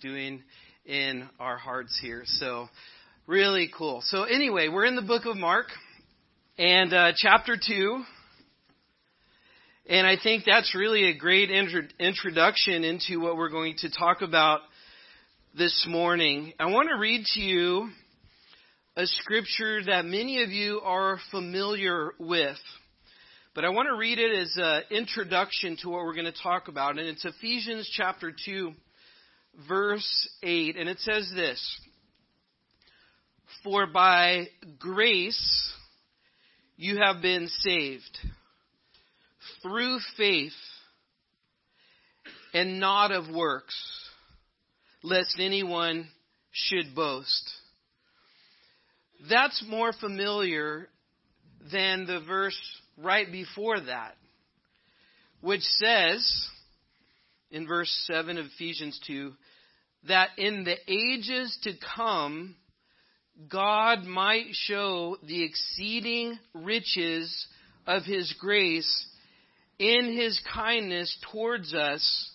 doing in our hearts here. So, really cool. So, anyway, we're in the book of Mark and uh, chapter 2. And I think that's really a great intro- introduction into what we're going to talk about this morning. I want to read to you a scripture that many of you are familiar with. But I want to read it as an introduction to what we're going to talk about. And it's Ephesians chapter 2, verse 8. And it says this For by grace you have been saved through faith and not of works, lest anyone should boast. That's more familiar than the verse right before that, which says in verse 7 of Ephesians 2 that in the ages to come, God might show the exceeding riches of His grace in His kindness towards us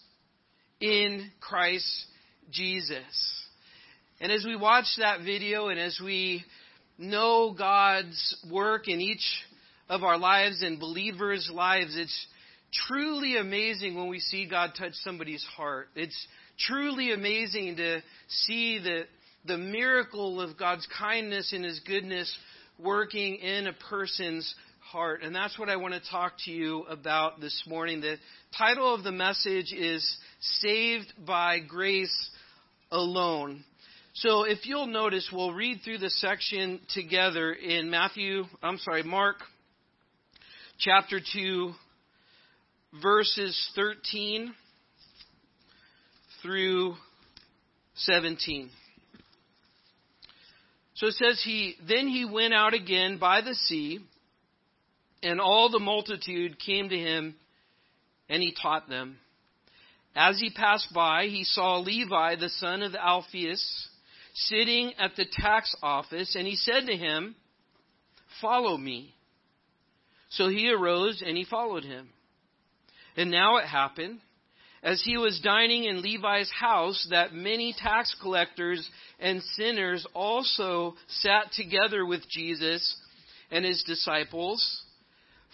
in Christ Jesus. And as we watch that video and as we know God's work in each of our lives and believers' lives, it's truly amazing when we see God touch somebody's heart. It's truly amazing to see the, the miracle of God's kindness and His goodness working in a person's heart. And that's what I want to talk to you about this morning. The title of the message is Saved by Grace Alone. So if you'll notice, we'll read through the section together in Matthew, I'm sorry, Mark chapter 2, verses 13 through 17. So it says he then he went out again by the sea and all the multitude came to him and he taught them. As he passed by he saw Levi the son of Alphaeus sitting at the tax office and he said to him, "Follow me." So he arose and he followed him. And now it happened, as he was dining in Levi's house, that many tax collectors and sinners also sat together with Jesus and his disciples,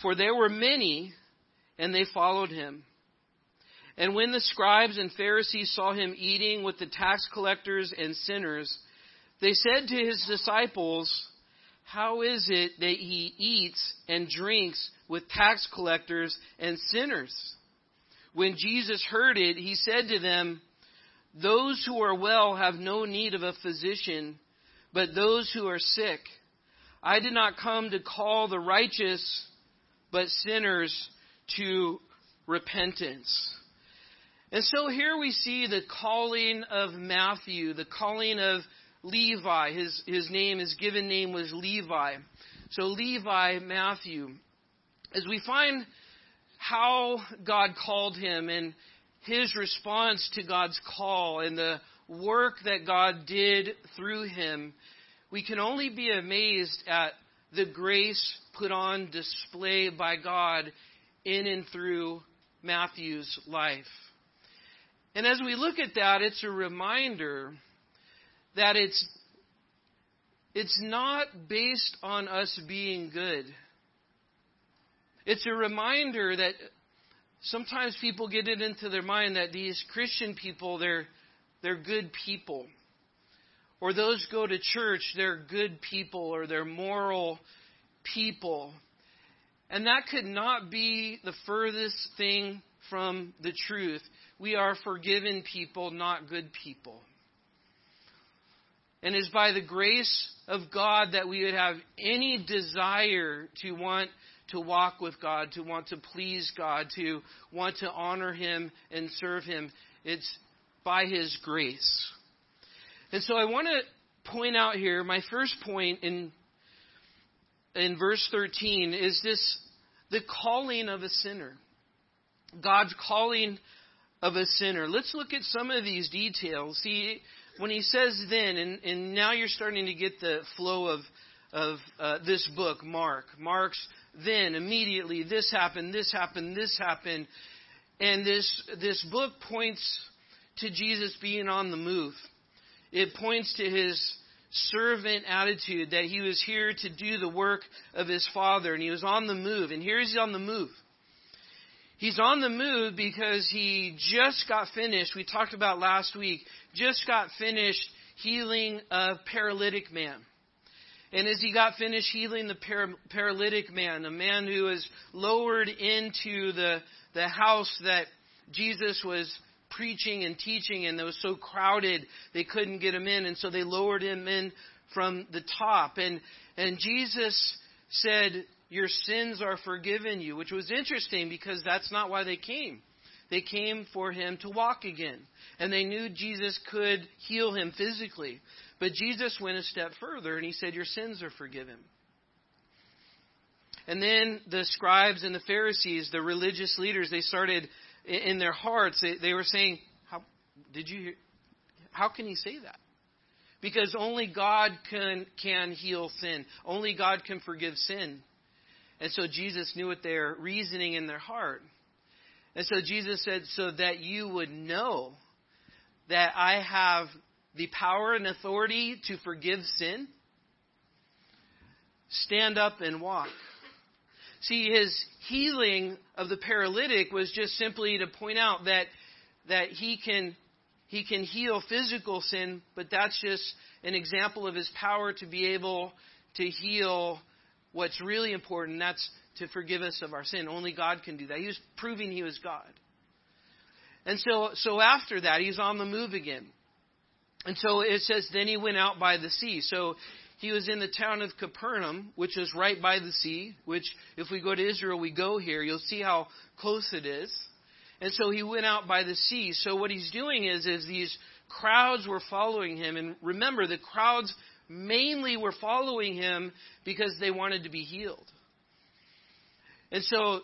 for there were many, and they followed him. And when the scribes and Pharisees saw him eating with the tax collectors and sinners, they said to his disciples, how is it that he eats and drinks with tax collectors and sinners? When Jesus heard it, he said to them, Those who are well have no need of a physician, but those who are sick. I did not come to call the righteous, but sinners to repentance. And so here we see the calling of Matthew, the calling of Levi. His, his name, his given name was Levi. So Levi, Matthew. As we find how God called him and his response to God's call and the work that God did through him, we can only be amazed at the grace put on display by God in and through Matthew's life. And as we look at that, it's a reminder that it's it's not based on us being good. It's a reminder that sometimes people get it into their mind that these Christian people they're they're good people. Or those go to church, they're good people or they're moral people. And that could not be the furthest thing from the truth. We are forgiven people, not good people. And it's by the grace of God that we would have any desire to want to walk with God, to want to please God, to want to honor Him and serve Him. It's by His grace. And so I want to point out here, my first point in, in verse 13 is this the calling of a sinner. God's calling of a sinner. Let's look at some of these details. See, when he says then, and, and now you're starting to get the flow of, of uh, this book, Mark. Mark's then, immediately, this happened, this happened, this happened. And this, this book points to Jesus being on the move. It points to his servant attitude that he was here to do the work of his Father and he was on the move. And here he's on the move. He's on the move because he just got finished, we talked about last week, just got finished healing a paralytic man. And as he got finished healing the para- paralytic man, a man who was lowered into the, the house that Jesus was preaching and teaching, and it was so crowded they couldn't get him in, and so they lowered him in from the top. And, and Jesus said, Your sins are forgiven you, which was interesting because that's not why they came. They came for him to walk again. And they knew Jesus could heal him physically. But Jesus went a step further and he said, Your sins are forgiven. And then the scribes and the Pharisees, the religious leaders, they started in their hearts, they, they were saying, how, Did you hear? How can he say that? Because only God can, can heal sin. Only God can forgive sin. And so Jesus knew what they're reasoning in their heart. And so Jesus said, So that you would know that I have the power and authority to forgive sin, stand up and walk. See, his healing of the paralytic was just simply to point out that, that he, can, he can heal physical sin, but that's just an example of his power to be able to heal what's really important, that's to forgive us of our sin. Only God can do that. He was proving he was God. And so, so after that, he's on the move again. And so it says, then he went out by the sea. So he was in the town of Capernaum, which is right by the sea, which if we go to Israel, we go here. You'll see how close it is. And so he went out by the sea. So what he's doing is, is these crowds were following him. And remember, the crowds mainly were following him because they wanted to be healed. And so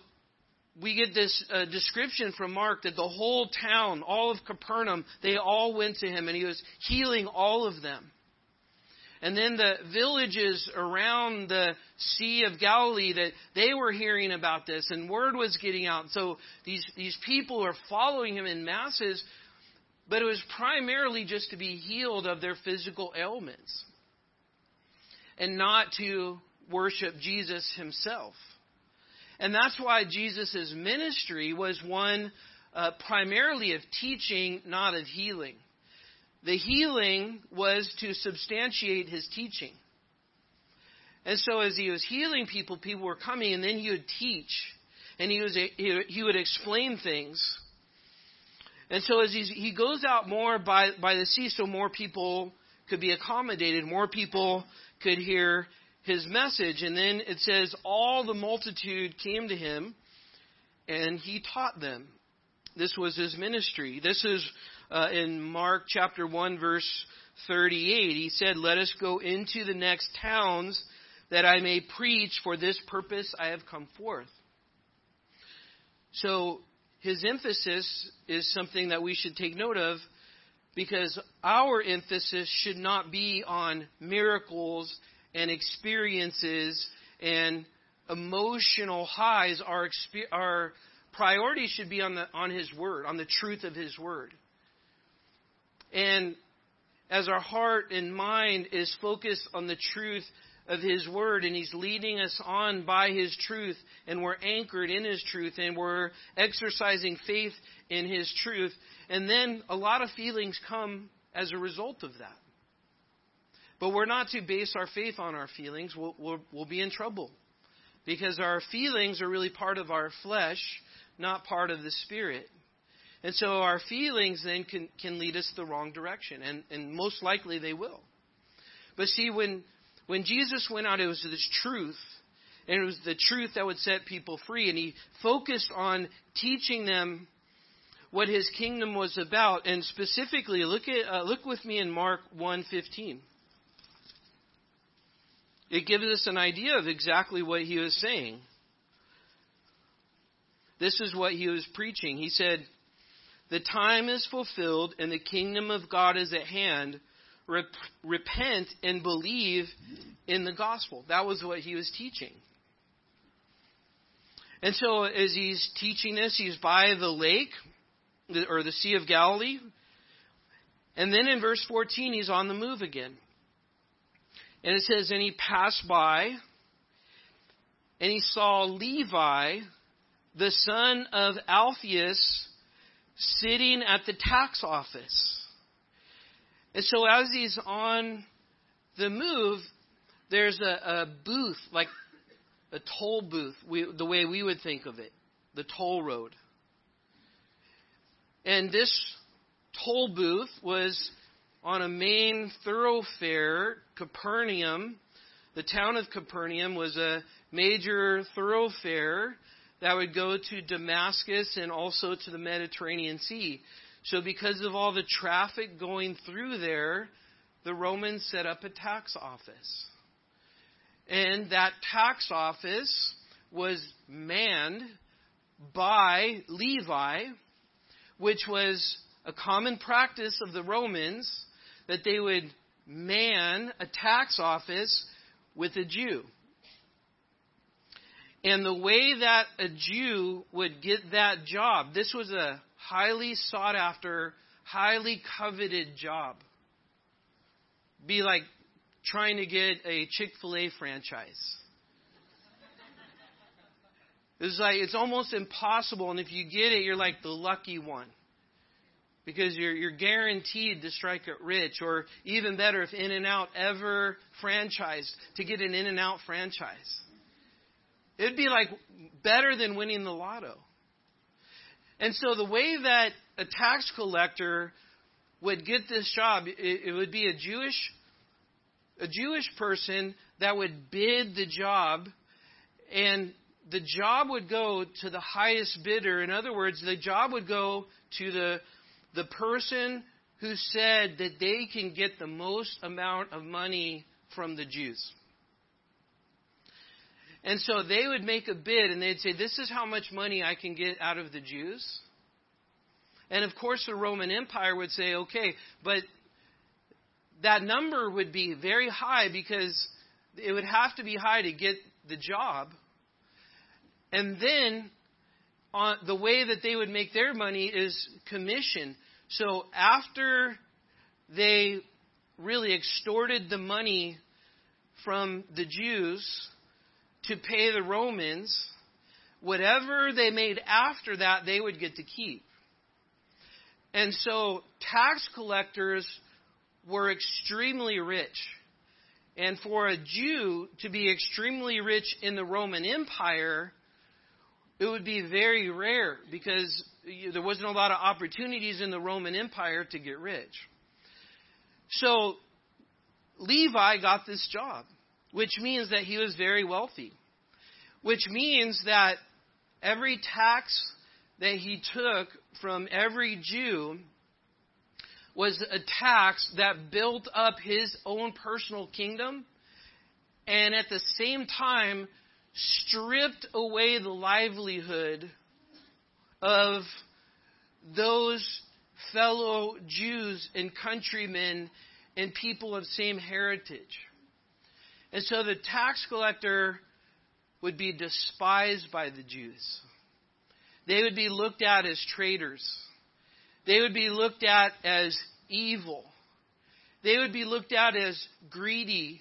we get this uh, description from Mark that the whole town, all of Capernaum, they all went to him and he was healing all of them. And then the villages around the Sea of Galilee that they were hearing about this and word was getting out. So these, these people are following him in masses, but it was primarily just to be healed of their physical ailments and not to worship Jesus himself. And that's why Jesus' ministry was one uh, primarily of teaching, not of healing. The healing was to substantiate his teaching. And so as he was healing people, people were coming, and then he would teach, and he, was, he would explain things. And so as he goes out more by, by the sea, so more people could be accommodated, more people could hear his message. And then it says, All the multitude came to him, and he taught them. This was his ministry. This is uh, in Mark chapter 1, verse 38. He said, Let us go into the next towns that I may preach. For this purpose I have come forth. So his emphasis is something that we should take note of because our emphasis should not be on miracles and experiences and emotional highs. Our, our priority should be on, the, on His Word, on the truth of His Word. And as our heart and mind is focused on the truth of His Word, and He's leading us on by His truth, and we're anchored in His truth, and we're exercising faith in His truth, and then a lot of feelings come as a result of that. But we're not to base our faith on our feelings. We'll, we'll, we'll be in trouble. Because our feelings are really part of our flesh, not part of the spirit. And so our feelings then can, can lead us the wrong direction. And, and most likely they will. But see, when, when Jesus went out, it was this truth. And it was the truth that would set people free. And he focused on teaching them what his kingdom was about. And specifically, look, at, uh, look with me in Mark 1.15. It gives us an idea of exactly what he was saying. This is what he was preaching. He said, The time is fulfilled and the kingdom of God is at hand. Rep- repent and believe in the gospel. That was what he was teaching. And so, as he's teaching this, he's by the lake or the Sea of Galilee. And then in verse 14, he's on the move again. And it says, And he passed by, and he saw Levi, the son of Alphaeus, sitting at the tax office. And so as he's on the move, there's a, a booth, like a toll booth, we, the way we would think of it, the toll road. And this toll booth was on a main thoroughfare, Capernaum. The town of Capernaum was a major thoroughfare that would go to Damascus and also to the Mediterranean Sea. So, because of all the traffic going through there, the Romans set up a tax office. And that tax office was manned by Levi, which was a common practice of the Romans that they would man a tax office with a Jew. And the way that a Jew would get that job, this was a highly sought after, highly coveted job. Be like trying to get a Chick fil A franchise. It's like it's almost impossible, and if you get it, you're like the lucky one because you're you're guaranteed to strike it rich, or even better, if In and Out ever franchised to get an In and Out franchise, it'd be like better than winning the lotto. And so the way that a tax collector would get this job, it, it would be a Jewish a Jewish person that would bid the job and the job would go to the highest bidder. In other words, the job would go to the the person who said that they can get the most amount of money from the Jews. And so they would make a bid and they'd say, This is how much money I can get out of the Jews. And of course, the Roman Empire would say, Okay, but that number would be very high because it would have to be high to get the job. And then on, the way that they would make their money is commission. So after they really extorted the money from the Jews to pay the Romans, whatever they made after that, they would get to keep. And so tax collectors were extremely rich. And for a Jew to be extremely rich in the Roman Empire, it would be very rare because there wasn't a lot of opportunities in the Roman Empire to get rich. So Levi got this job, which means that he was very wealthy, which means that every tax that he took from every Jew was a tax that built up his own personal kingdom and at the same time stripped away the livelihood of those fellow Jews and countrymen and people of same heritage. And so the tax collector would be despised by the Jews. They would be looked at as traitors. They would be looked at as evil. They would be looked at as greedy.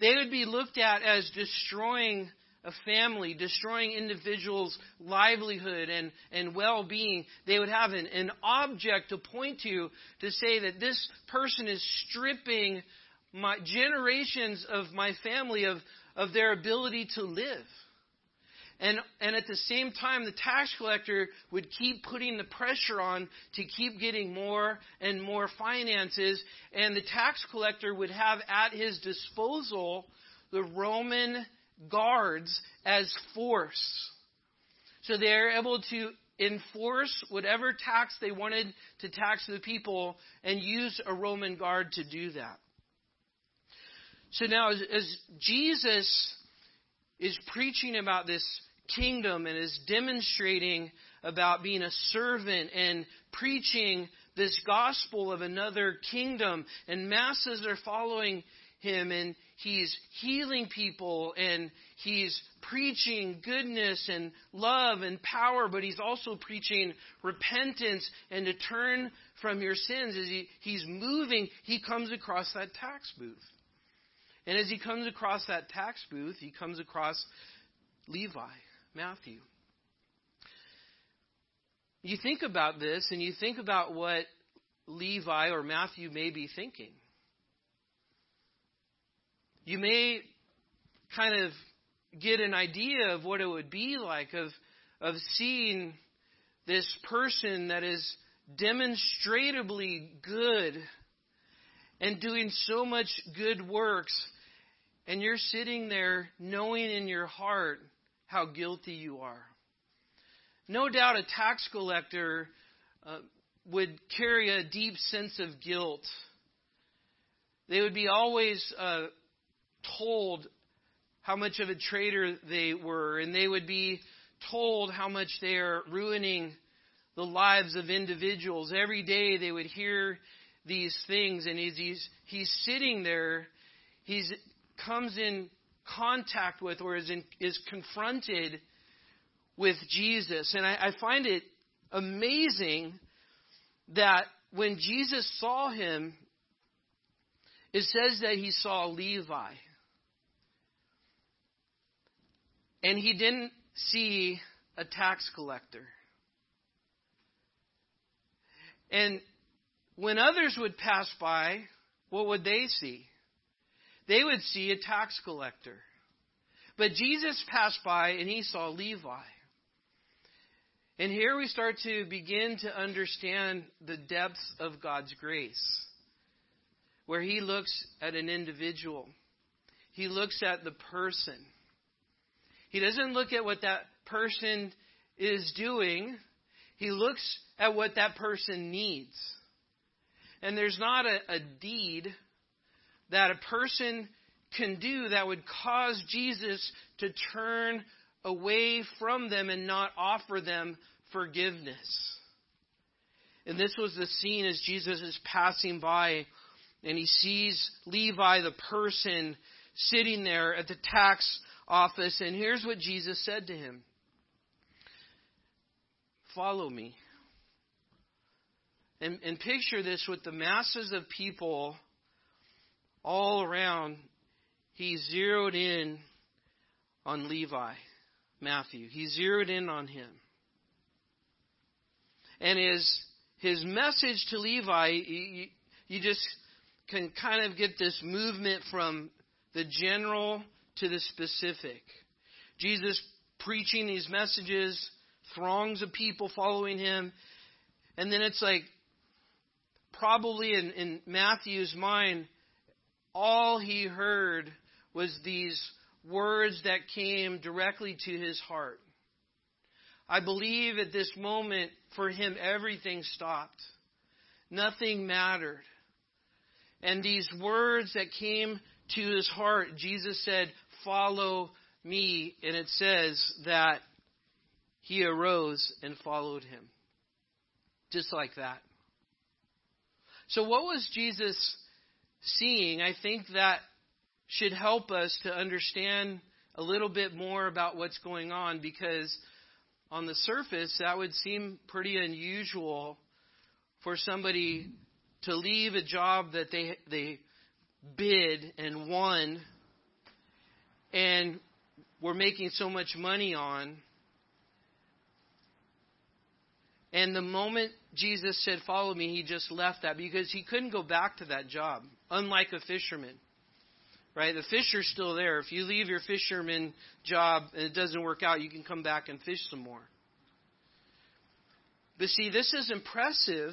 They would be looked at as destroying a family, destroying individuals' livelihood and, and well being, they would have an, an object to point to to say that this person is stripping my generations of my family of, of their ability to live. And, and at the same time, the tax collector would keep putting the pressure on to keep getting more and more finances. And the tax collector would have at his disposal the Roman guards as force. So they're able to enforce whatever tax they wanted to tax the people and use a Roman guard to do that. So now, as, as Jesus is preaching about this kingdom and is demonstrating about being a servant and preaching this gospel of another kingdom, and masses are following him and he's healing people and he's preaching goodness and love and power, but he's also preaching repentance and to turn from your sins. As he, he's moving, he comes across that tax booth. And as he comes across that tax booth, he comes across Levi, Matthew. You think about this and you think about what Levi or Matthew may be thinking. You may kind of get an idea of what it would be like of, of seeing this person that is demonstrably good and doing so much good works, and you're sitting there knowing in your heart how guilty you are. No doubt a tax collector uh, would carry a deep sense of guilt. They would be always uh, told how much of a traitor they were, and they would be told how much they are ruining the lives of individuals. Every day they would hear these things, and as he's, he's sitting there, he comes in contact with or is, in, is confronted with Jesus. And I, I find it amazing that when Jesus saw him, it says that he saw Levi. And he didn't see a tax collector. And when others would pass by, what would they see? They would see a tax collector. But Jesus passed by and he saw Levi. And here we start to begin to understand the depths of God's grace, where He looks at an individual, He looks at the person. He doesn't look at what that person is doing, He looks at what that person needs. And there's not a, a deed that a person can do that would cause Jesus to turn away from them and not offer them forgiveness. And this was the scene as Jesus is passing by and he sees Levi, the person, sitting there at the tax office. And here's what Jesus said to him Follow me. And, and picture this with the masses of people all around. He zeroed in on Levi. Matthew. He zeroed in on him. And his, his message to Levi, you, you just can kind of get this movement from the general to the specific. Jesus preaching these messages, throngs of people following him. And then it's like, probably in, in Matthew's mind, all he heard was these words that came directly to his heart. I believe at this moment for him everything stopped. Nothing mattered. And these words that came to his heart, Jesus said, Follow me. And it says that he arose and followed him. Just like that. So, what was Jesus seeing? I think that should help us to understand a little bit more about what's going on because on the surface that would seem pretty unusual for somebody to leave a job that they they bid and won and were making so much money on and the moment Jesus said follow me he just left that because he couldn't go back to that job unlike a fisherman right? The fish are still there. If you leave your fisherman job and it doesn't work out, you can come back and fish some more. But see, this is impressive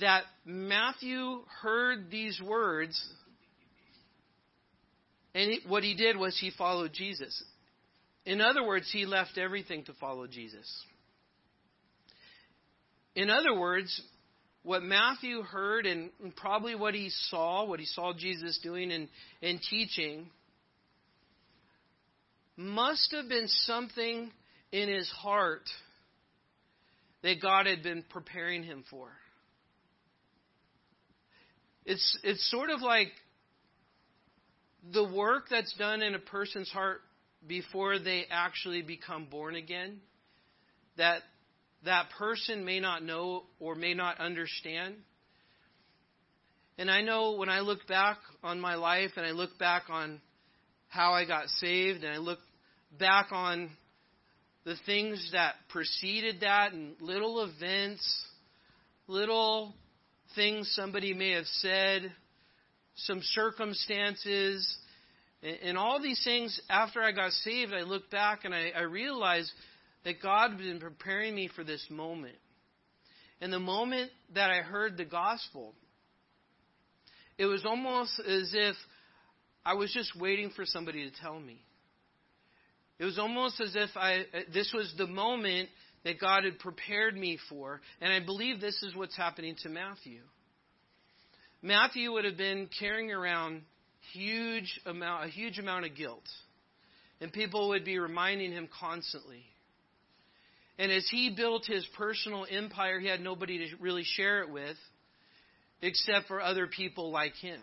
that Matthew heard these words, and what he did was he followed Jesus. In other words, he left everything to follow Jesus. In other words, what Matthew heard and probably what he saw, what he saw Jesus doing and, and teaching, must have been something in his heart that God had been preparing him for. It's, it's sort of like the work that's done in a person's heart before they actually become born again that that person may not know or may not understand. And I know when I look back on my life and I look back on how I got saved and I look back on the things that preceded that and little events, little things somebody may have said, some circumstances, and, all these things after I got saved, I look back and I, I realized that God had been preparing me for this moment. And the moment that I heard the gospel, it was almost as if I was just waiting for somebody to tell me. It was almost as if I this was the moment that God had prepared me for, and I believe this is what's happening to Matthew. Matthew would have been carrying around huge amount a huge amount of guilt. And people would be reminding him constantly. And as he built his personal empire, he had nobody to really share it with except for other people like him.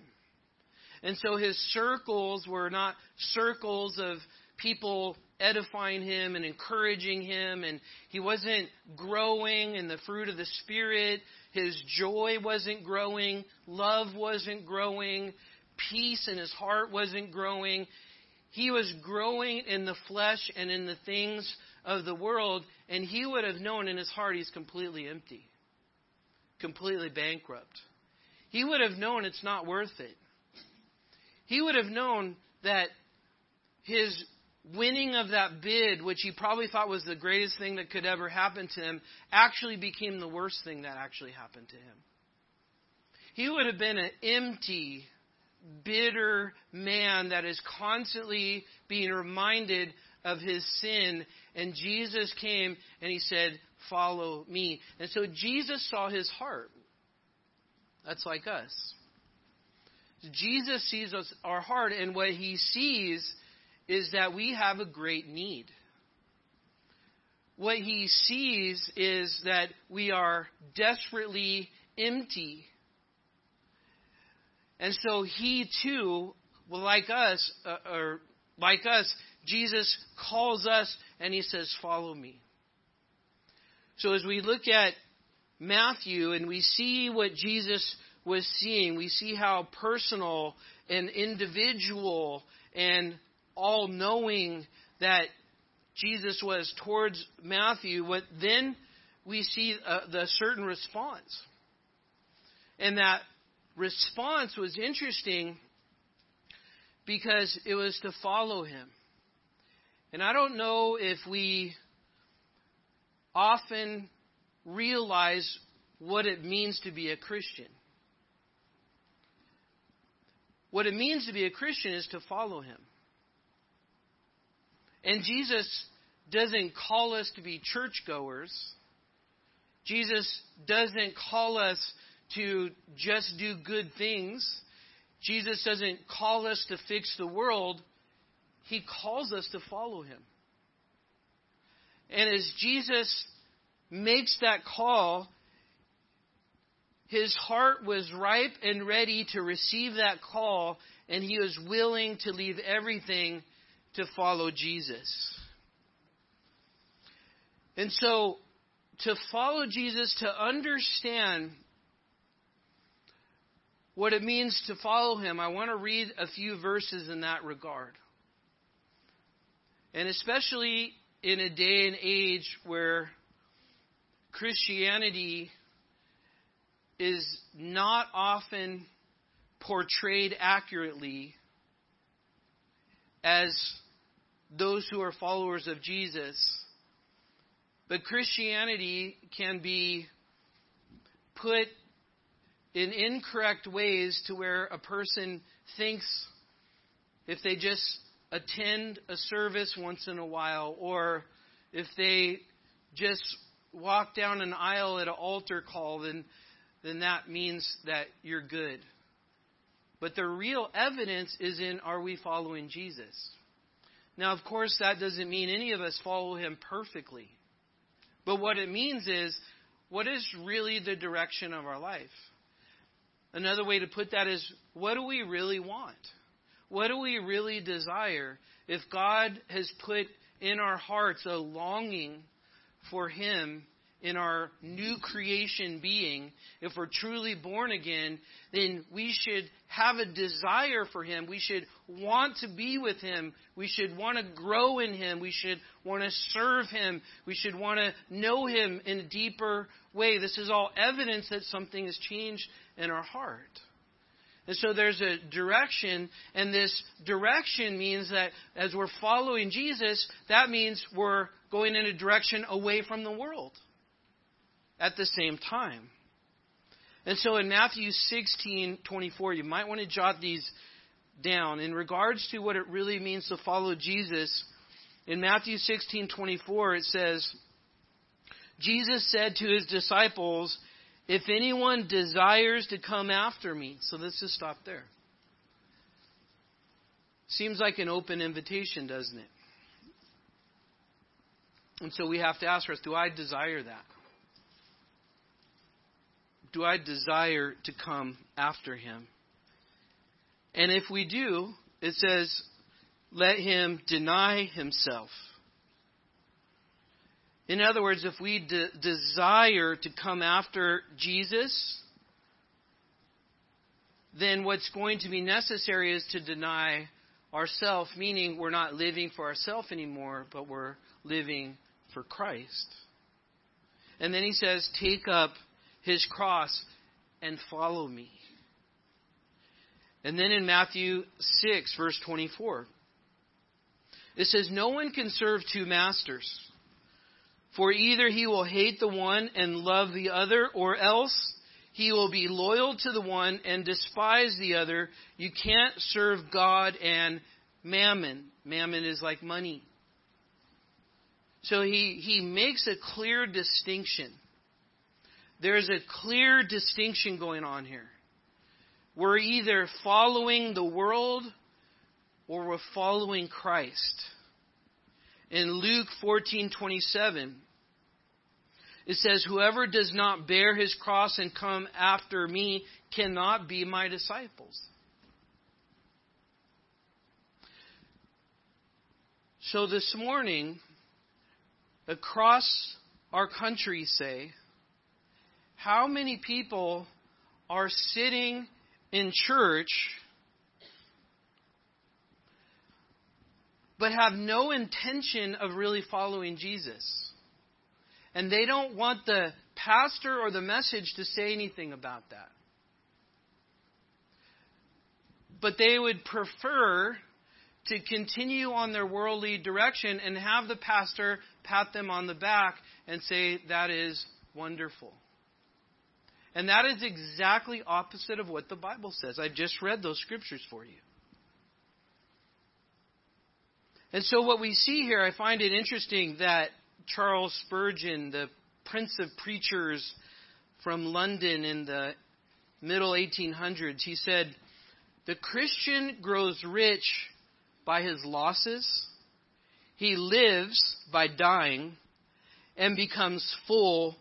And so his circles were not circles of people edifying him and encouraging him, and he wasn't growing in the fruit of the Spirit. His joy wasn't growing, love wasn't growing, peace in his heart wasn't growing. He was growing in the flesh and in the things of the world, and he would have known in his heart he's completely empty, completely bankrupt. He would have known it's not worth it. He would have known that his winning of that bid, which he probably thought was the greatest thing that could ever happen to him, actually became the worst thing that actually happened to him. He would have been an empty, bitter man that is constantly being reminded of his sin. And Jesus came and he said, Follow me. And so Jesus saw his heart. That's like us. Jesus sees us, our heart, and what he sees is that we have a great need. What he sees is that we are desperately empty and so he too, like us, uh, or like us, Jesus calls us and he says, Follow me. So as we look at Matthew and we see what Jesus was seeing, we see how personal and individual and all knowing that Jesus was towards Matthew, what then we see uh, the certain response. And that response was interesting because it was to follow him. And I don't know if we often realize what it means to be a Christian. What it means to be a Christian is to follow him. And Jesus doesn't call us to be churchgoers. Jesus doesn't call us to just do good things. Jesus doesn't call us to fix the world, He calls us to follow Him. And as Jesus makes that call, his heart was ripe and ready to receive that call, and he was willing to leave everything to follow Jesus. And so, to follow Jesus, to understand what it means to follow him, I want to read a few verses in that regard. And especially in a day and age where Christianity is not often portrayed accurately as those who are followers of Jesus. But Christianity can be put in incorrect ways to where a person thinks if they just attend a service once in a while or if they just walk down an aisle at an altar call, then, then that means that you're good. But the real evidence is in are we following Jesus? Now, of course, that doesn't mean any of us follow him perfectly. But what it means is, what is really the direction of our life? Another way to put that is what do we really want? What do we really desire? If God has put in our hearts a longing for Him in our new creation being, if we're truly born again, then we should have a desire for Him. We should want to be with Him. We should want to grow in Him. We should want to serve Him. We should want to know Him in a deeper way. This is all evidence that something has changed in our heart. And so there's a direction, and this direction means that as we're following Jesus, that means we're going in a direction away from the world at the same time. And so in Matthew 16, 24, you might want to jot these down. In regards to what it really means to follow Jesus, in Matthew 16, 24, it says, Jesus said to his disciples, If anyone desires to come after me, so let's just stop there. Seems like an open invitation, doesn't it? And so we have to ask ourselves, do I desire that? Do I desire to come after him? And if we do, it says, let him deny himself. In other words, if we de- desire to come after Jesus, then what's going to be necessary is to deny ourselves, meaning we're not living for ourselves anymore, but we're living for Christ. And then he says, take up his cross and follow me. And then in Matthew 6, verse 24, it says, No one can serve two masters, for either he will hate the one and love the other, or else he will be loyal to the one and despise the other. You can't serve God and mammon. Mammon is like money. So he, he makes a clear distinction. There's a clear distinction going on here. We're either following the world or we're following Christ. In Luke 14:27, it says, "Whoever does not bear his cross and come after me cannot be my disciples." So this morning, across our country, say, how many people are sitting in church but have no intention of really following Jesus? And they don't want the pastor or the message to say anything about that. But they would prefer to continue on their worldly direction and have the pastor pat them on the back and say, That is wonderful. And that is exactly opposite of what the Bible says. I just read those scriptures for you. And so, what we see here, I find it interesting that Charles Spurgeon, the prince of preachers from London in the middle 1800s, he said, The Christian grows rich by his losses, he lives by dying, and becomes full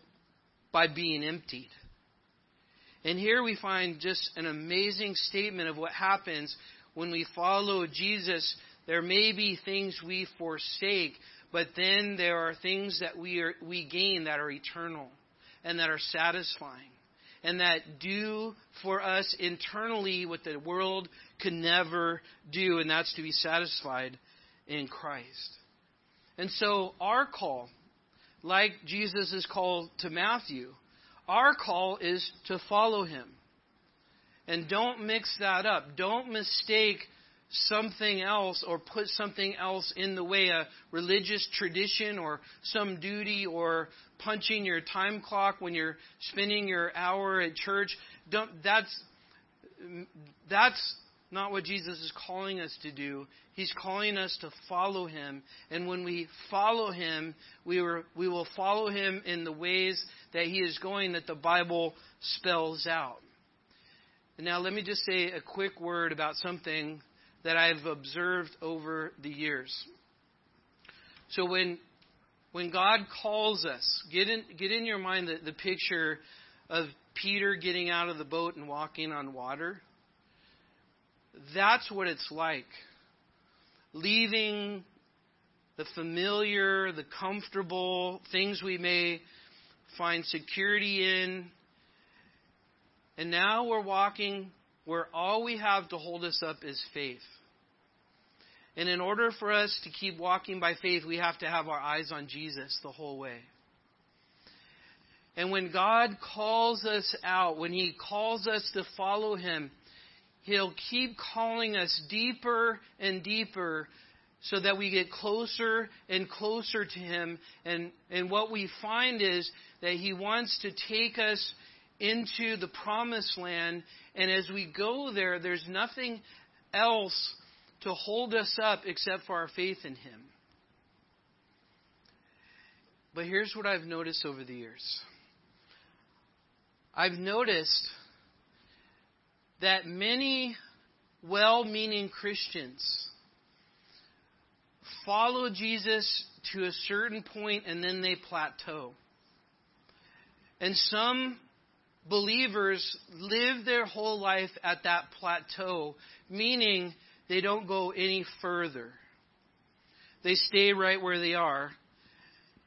by being emptied. And here we find just an amazing statement of what happens when we follow Jesus. There may be things we forsake, but then there are things that we, are, we gain that are eternal and that are satisfying and that do for us internally what the world could never do, and that's to be satisfied in Christ. And so our call, like Jesus' call to Matthew, our call is to follow him. And don't mix that up. Don't mistake something else or put something else in the way a religious tradition or some duty or punching your time clock when you're spending your hour at church don't that's that's not what Jesus is calling us to do. He's calling us to follow him. And when we follow him, we, were, we will follow him in the ways that he is going that the Bible spells out. Now, let me just say a quick word about something that I've observed over the years. So, when, when God calls us, get in, get in your mind the, the picture of Peter getting out of the boat and walking on water. that's what it's like. Leaving the familiar, the comfortable, things we may find security in. And now we're walking where all we have to hold us up is faith. And in order for us to keep walking by faith, we have to have our eyes on Jesus the whole way. And when God calls us out, when He calls us to follow Him, He'll keep calling us deeper and deeper so that we get closer and closer to Him. And, and what we find is that He wants to take us into the promised land. And as we go there, there's nothing else to hold us up except for our faith in Him. But here's what I've noticed over the years I've noticed that many well meaning Christians follow Jesus to a certain point and then they plateau. And some believers live their whole life at that plateau, meaning they don't go any further. They stay right where they are.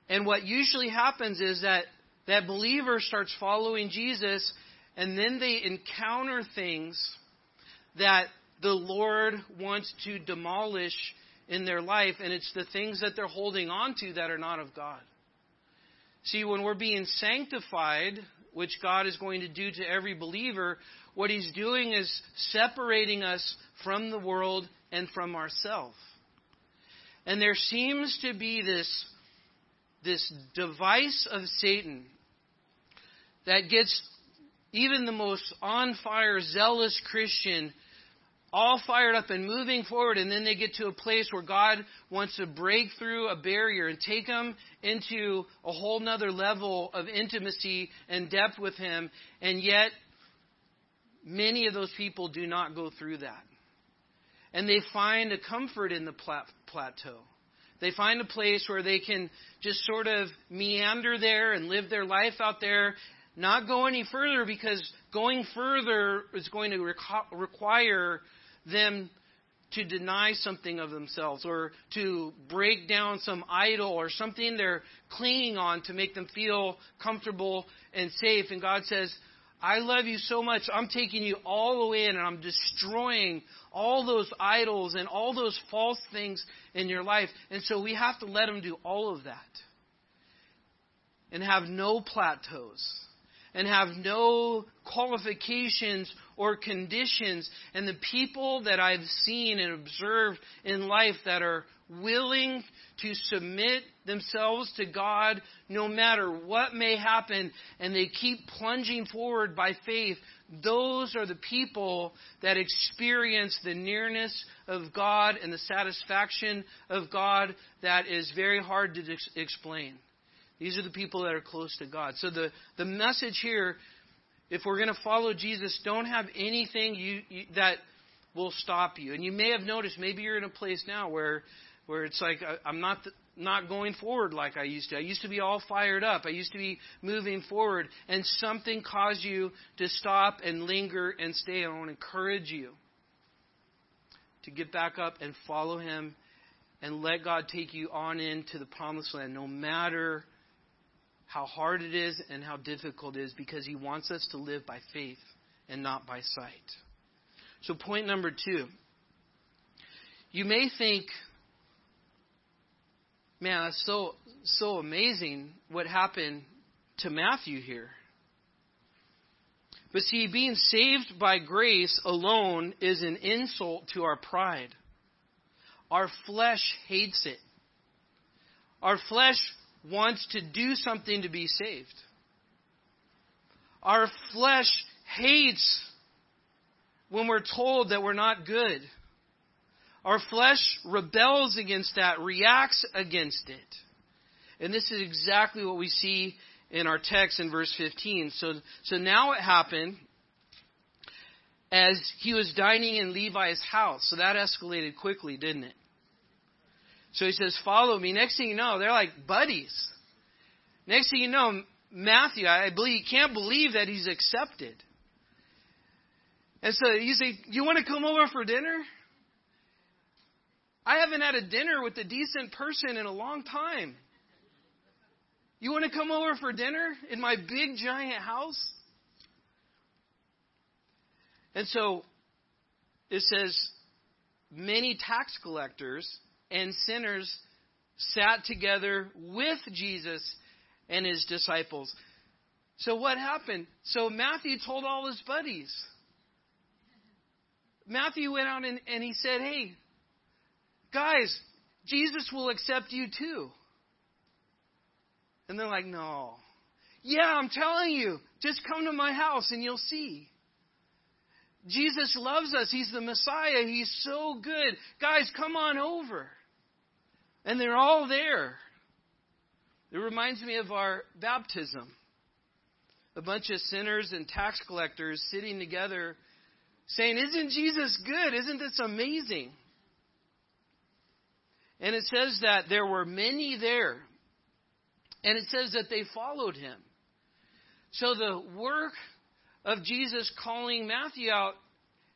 And what usually happens is that that believer starts following Jesus and then they encounter things that the Lord wants to demolish in their life, and it's the things that they're holding on to that are not of God. See, when we're being sanctified, which God is going to do to every believer, what He's doing is separating us from the world and from ourselves. And there seems to be this, this device of Satan that gets even the most on fire, zealous Christian all fired up and moving forward, and then they get to a place where God wants to break through a barrier and take them into a whole nother level of intimacy and depth with Him, and yet many of those people do not go through that. And they find a comfort in the plateau. They find a place where they can just sort of meander there and live their life out there, not go any further because going further is going to require them to deny something of themselves or to break down some idol or something they're clinging on to make them feel comfortable and safe. And God says, I love you so much. I'm taking you all the way in and I'm destroying all those idols and all those false things in your life. And so we have to let Him do all of that and have no plateaus and have no qualifications or conditions. And the people that I've seen and observed in life that are willing to submit themselves to God no matter what may happen, and they keep plunging forward by faith, those are the people that experience the nearness of God and the satisfaction of God that is very hard to explain. These are the people that are close to God. So the, the message here, if we're going to follow Jesus, don't have anything you, you, that will stop you. And you may have noticed, maybe you're in a place now where, where it's like uh, I, am not not going forward like I used to. I used to be all fired up. I used to be moving forward, and something caused you to stop and linger and stay. I want to encourage you to get back up and follow Him and let God take you on into the promised land, no matter how hard it is and how difficult it is because He wants us to live by faith and not by sight. So, point number two. You may think, man, that's so, so amazing what happened to Matthew here. But see, being saved by grace alone is an insult to our pride. Our flesh hates it. Our flesh wants to do something to be saved. Our flesh hates when we're told that we're not good. Our flesh rebels against that, reacts against it. And this is exactly what we see in our text in verse 15. So, so now it happened as he was dining in Levi's house. So that escalated quickly, didn't it? So he says, Follow me. Next thing you know, they're like buddies. Next thing you know, Matthew, I believe, can't believe that he's accepted. And so you say, You want to come over for dinner? I haven't had a dinner with a decent person in a long time. You want to come over for dinner in my big giant house? And so it says, many tax collectors and sinners sat together with Jesus and his disciples. So what happened? So Matthew told all his buddies. Matthew went out and, and he said, Hey, guys, Jesus will accept you too. And they're like, No. Yeah, I'm telling you, just come to my house and you'll see. Jesus loves us. He's the Messiah. He's so good. Guys, come on over. And they're all there. It reminds me of our baptism. A bunch of sinners and tax collectors sitting together saying, Isn't Jesus good? Isn't this amazing? And it says that there were many there. And it says that they followed him. So the work of Jesus calling Matthew out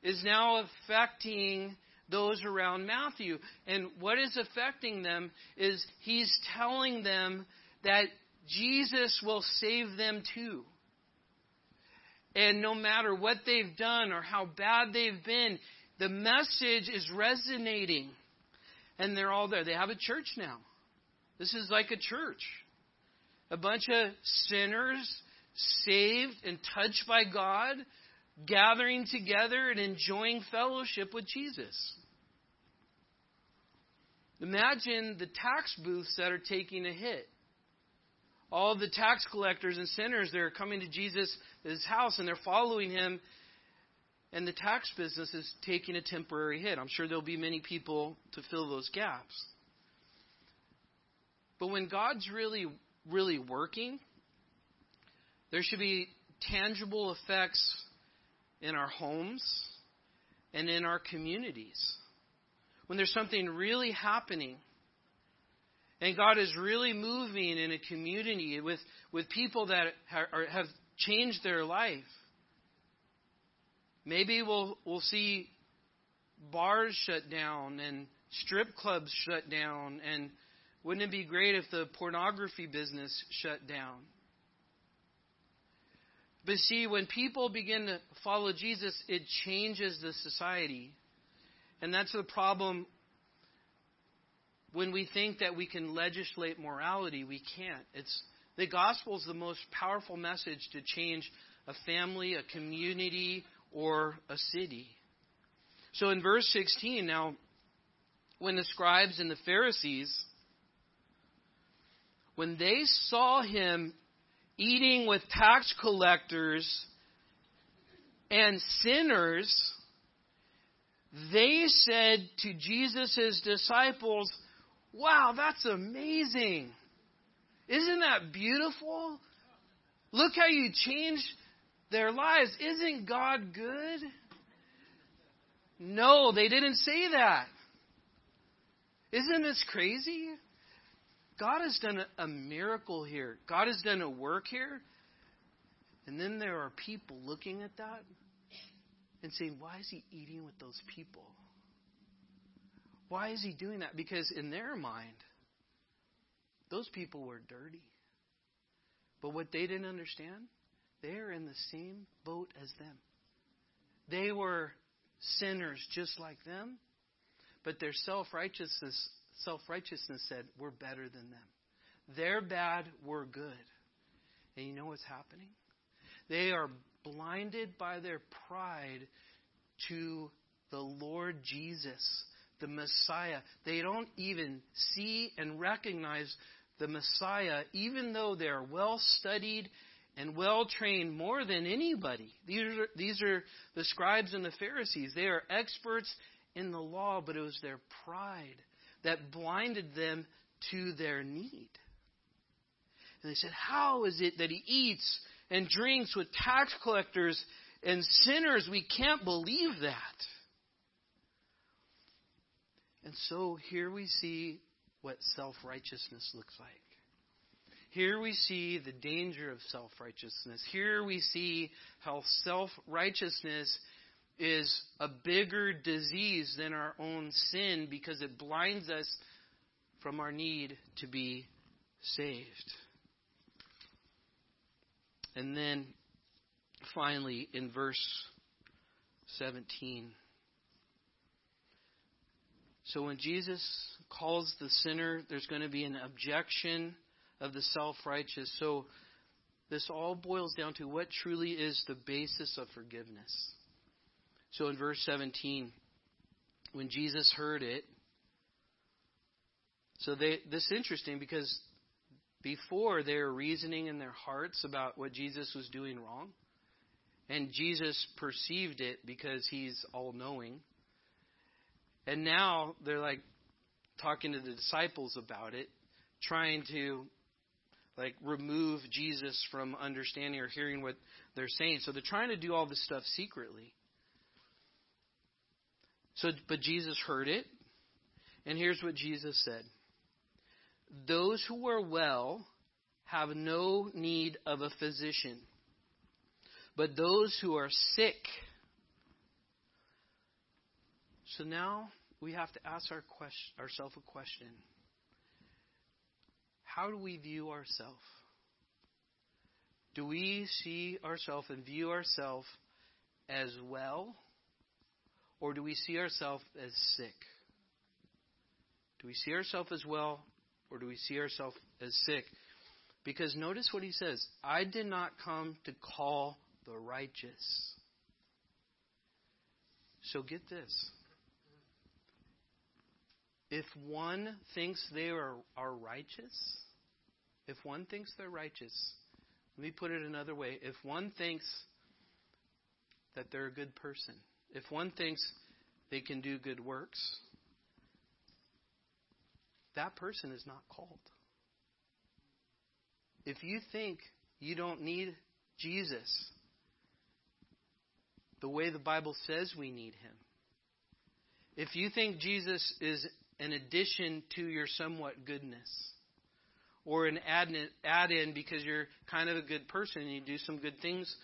is now affecting those around Matthew. And what is affecting them is he's telling them that Jesus will save them too. And no matter what they've done or how bad they've been, the message is resonating. And they're all there. They have a church now. This is like a church. A bunch of sinners saved and touched by God, gathering together and enjoying fellowship with Jesus. Imagine the tax booths that are taking a hit. All the tax collectors and sinners, they're coming to Jesus' house and they're following him, and the tax business is taking a temporary hit. I'm sure there'll be many people to fill those gaps. But when God's really, really working, there should be tangible effects in our homes and in our communities. When there's something really happening and God is really moving in a community with, with people that are, have changed their life, maybe we'll, we'll see bars shut down and strip clubs shut down and wouldn't it be great if the pornography business shut down? But see, when people begin to follow Jesus, it changes the society. And that's the problem when we think that we can legislate morality, we can't. It's the gospel is the most powerful message to change a family, a community, or a city. So in verse 16, now, when the scribes and the Pharisees, when they saw him eating with tax collectors and sinners, they said to Jesus' disciples, Wow, that's amazing. Isn't that beautiful? Look how you changed their lives. Isn't God good? No, they didn't say that. Isn't this crazy? God has done a, miracle here. God has done a work here. And then there are people looking at that and saying, why is he eating with those people? Why is he doing that? Because in their mind, those people were dirty. But what they didn't understand, they're in the same boat as them. They were sinners just like them, but their self righteousness self righteousness said, We're better than them. They're bad, we're good. And you know what's happening? They are blinded by their pride to the Lord Jesus, the Messiah. They don't even see and recognize the Messiah, even though they're well studied and well trained more than anybody. These are, these are the scribes and the Pharisees. They are experts in the law, but it was their pride that blinded them to their need. And they said, How is it that he eats and drinks with tax collectors and sinners? We can't believe that. And so here we see what self righteousness looks like. Here we see the danger of self righteousness. Here we see how self righteousness is a bigger disease than our own sin because it blinds us from our need to be saved. And then finally, in verse 17. So when Jesus calls the sinner, there's going to be an objection of the self righteous. So this all boils down to what truly is the basis of forgiveness. So in verse 17, when Jesus heard it, so they, this is interesting because before they were reasoning in their hearts about what Jesus was doing wrong, and Jesus perceived it because he's all knowing. And now they're like talking to the disciples about it, trying to like remove Jesus from understanding or hearing what they're saying. So they're trying to do all this stuff secretly. So but Jesus heard it, and here's what Jesus said. Those who are well have no need of a physician, but those who are sick. So now we have to ask our question, ourselves a question. How do we view ourselves? Do we see ourselves and view ourselves as well? Or do we see ourselves as sick? Do we see ourselves as well? Or do we see ourselves as sick? Because notice what he says I did not come to call the righteous. So get this. If one thinks they are, are righteous, if one thinks they're righteous, let me put it another way. If one thinks that they're a good person, if one thinks they can do good works, that person is not called. If you think you don't need Jesus the way the Bible says we need him, if you think Jesus is an addition to your somewhat goodness, or an add in because you're kind of a good person and you do some good things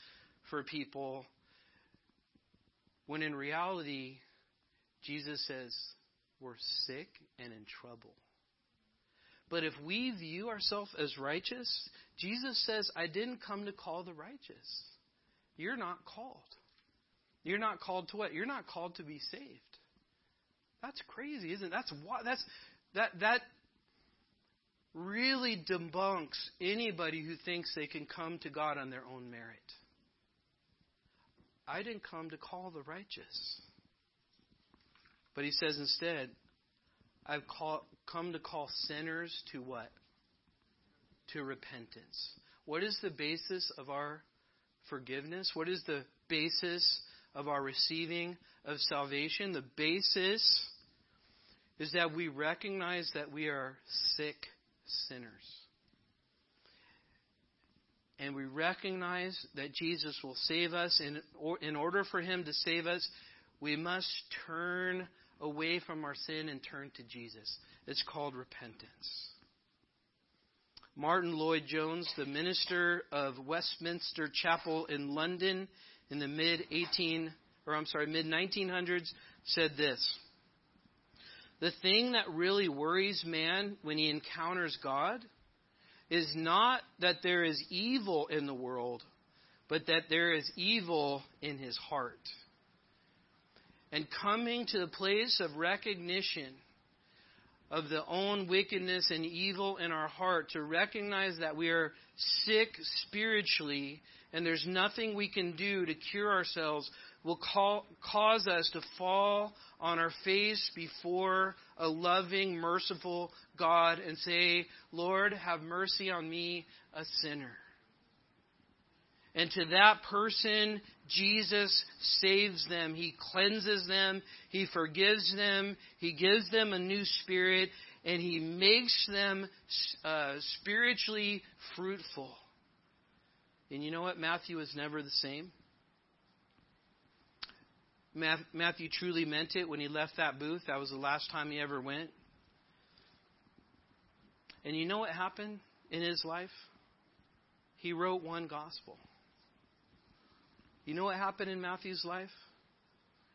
for people, when in reality, Jesus says we're sick and in trouble. But if we view ourselves as righteous, Jesus says, I didn't come to call the righteous. You're not called. You're not called to what? You're not called to be saved. That's crazy, isn't it? That's why that's that that really debunks anybody who thinks they can come to God on their own merit. I didn't come to call the righteous. But he says instead, I've call, come to call sinners to what? To repentance. What is the basis of our forgiveness? What is the basis of our receiving of salvation? The basis is that we recognize that we are sick sinners. And we recognize that Jesus will save us. And in order for him to save us, we must turn away from our sin and turn to Jesus. It's called repentance. Martyn Lloyd-Jones, the minister of Westminster Chapel in London in the mid 18 or I'm sorry, mid 1900s said this. The thing that really worries man when he encounters God is not that there is evil in the world, but that there is evil in his heart and coming to the place of recognition of the own wickedness and evil in our heart, to recognize that we are sick spiritually and there's nothing we can do to cure ourselves, will call, cause us to fall on our face before a loving, merciful God and say, Lord, have mercy on me, a sinner. And to that person, Jesus saves them. He cleanses them. He forgives them. He gives them a new spirit. And He makes them uh, spiritually fruitful. And you know what? Matthew is never the same. Matthew truly meant it when he left that booth. That was the last time he ever went. And you know what happened in his life? He wrote one gospel. You know what happened in Matthew's life?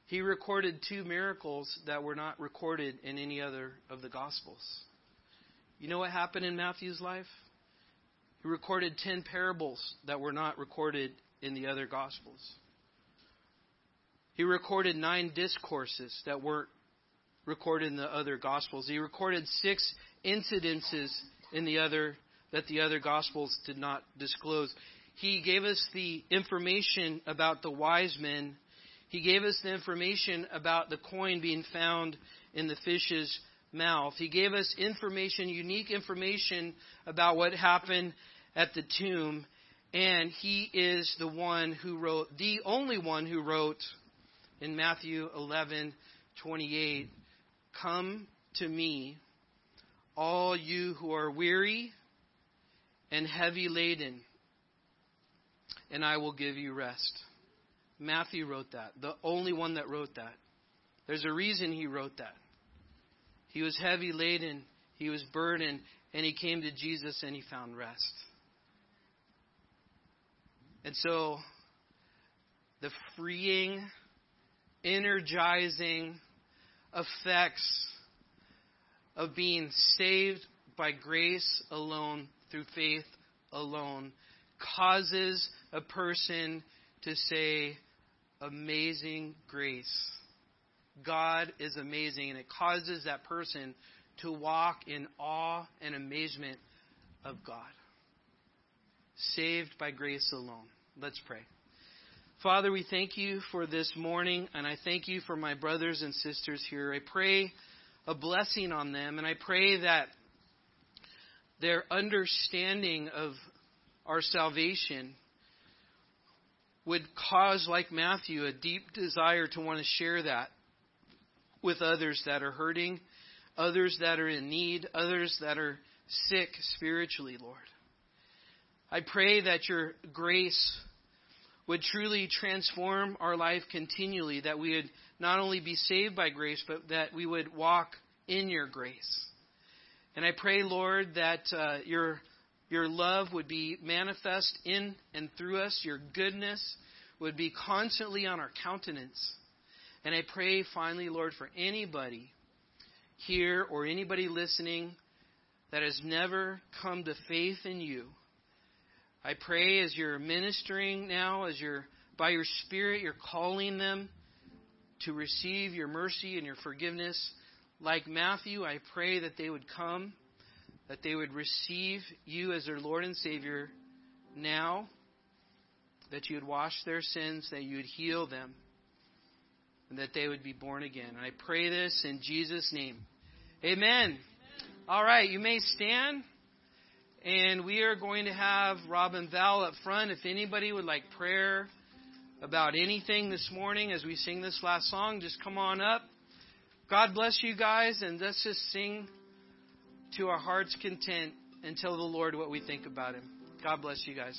He recorded two miracles that were not recorded in any other of the Gospels. You know what happened in Matthew's life? He recorded ten parables that were not recorded in the other Gospels. He recorded nine discourses that weren't recorded in the other Gospels. He recorded six incidences in the other that the other Gospels did not disclose. He gave us the information about the wise men. He gave us the information about the coin being found in the fish's mouth. He gave us information, unique information about what happened at the tomb. And he is the one who wrote, the only one who wrote in Matthew 11, 28, Come to me, all you who are weary and heavy laden, and I will give you rest. Matthew wrote that, the only one that wrote that. There's a reason he wrote that. He was heavy laden, he was burdened, and he came to Jesus and he found rest. And so, the freeing, energizing effects of being saved by grace alone, through faith alone, causes a person to say, Amazing grace. God is amazing, and it causes that person to walk in awe and amazement of God. Saved by grace alone. Let's pray. Father, we thank you for this morning, and I thank you for my brothers and sisters here. I pray a blessing on them, and I pray that their understanding of our salvation would cause, like Matthew, a deep desire to want to share that with others that are hurting, others that are in need, others that are sick spiritually, Lord. I pray that your grace would truly transform our life continually, that we would not only be saved by grace, but that we would walk in your grace. And I pray, Lord, that uh, your, your love would be manifest in and through us, your goodness would be constantly on our countenance. And I pray finally, Lord, for anybody here or anybody listening that has never come to faith in you I pray as you're ministering now, as you're by your Spirit, you're calling them to receive your mercy and your forgiveness. Like Matthew, I pray that they would come, that they would receive you as their Lord and Savior now, that you would wash their sins, that you would heal them, and that they would be born again. And I pray this in Jesus' name. Amen. Amen. All right, you may stand. And we are going to have Robin Val up front. If anybody would like prayer about anything this morning as we sing this last song, just come on up. God bless you guys, and let's just sing to our heart's content and tell the Lord what we think about Him. God bless you guys.